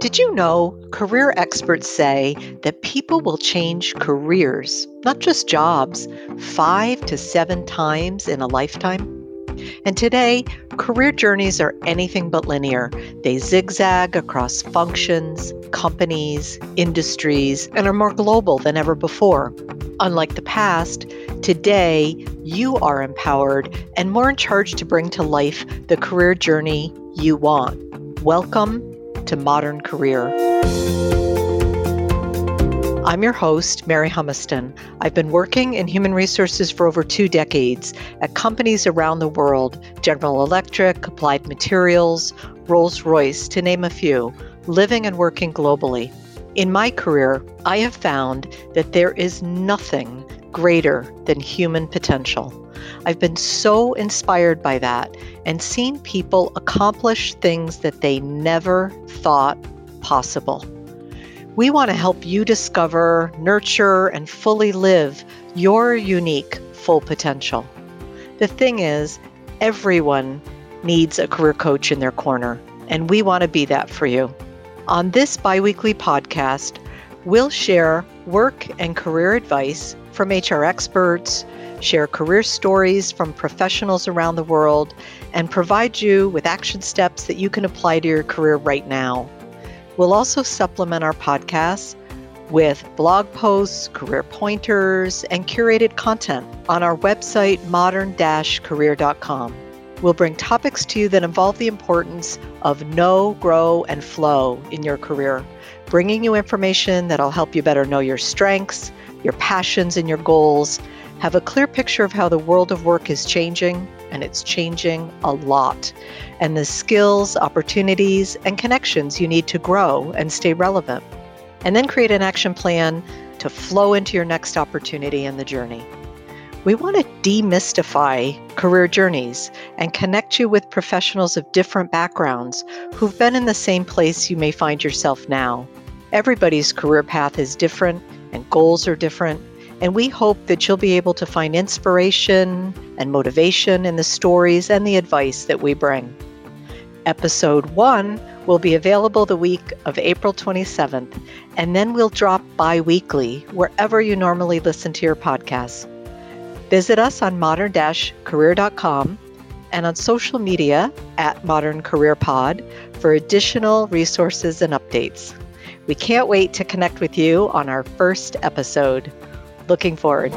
Did you know career experts say that people will change careers, not just jobs, five to seven times in a lifetime? And today, career journeys are anything but linear. They zigzag across functions, companies, industries, and are more global than ever before. Unlike the past, today you are empowered and more in charge to bring to life the career journey you want. Welcome to Modern Career. I'm your host, Mary Humiston. I've been working in human resources for over two decades at companies around the world General Electric, Applied Materials, Rolls Royce, to name a few, living and working globally. In my career, I have found that there is nothing greater than human potential. I've been so inspired by that and seen people accomplish things that they never thought possible. We want to help you discover, nurture, and fully live your unique full potential. The thing is, everyone needs a career coach in their corner, and we want to be that for you. On this biweekly podcast, we'll share work and career advice from HR experts, share career stories from professionals around the world, and provide you with action steps that you can apply to your career right now. We'll also supplement our podcasts with blog posts, career pointers, and curated content on our website, modern career.com. We'll bring topics to you that involve the importance of know, grow, and flow in your career, bringing you information that'll help you better know your strengths, your passions, and your goals have a clear picture of how the world of work is changing, and it's changing a lot, and the skills, opportunities, and connections you need to grow and stay relevant. And then create an action plan to flow into your next opportunity in the journey. We want to demystify career journeys and connect you with professionals of different backgrounds who've been in the same place you may find yourself now. Everybody's career path is different and goals are different, and we hope that you'll be able to find inspiration and motivation in the stories and the advice that we bring. Episode 1 will be available the week of April 27th, and then we'll drop bi weekly wherever you normally listen to your podcasts. Visit us on modern career.com and on social media at Modern Career Pod for additional resources and updates. We can't wait to connect with you on our first episode. Looking forward.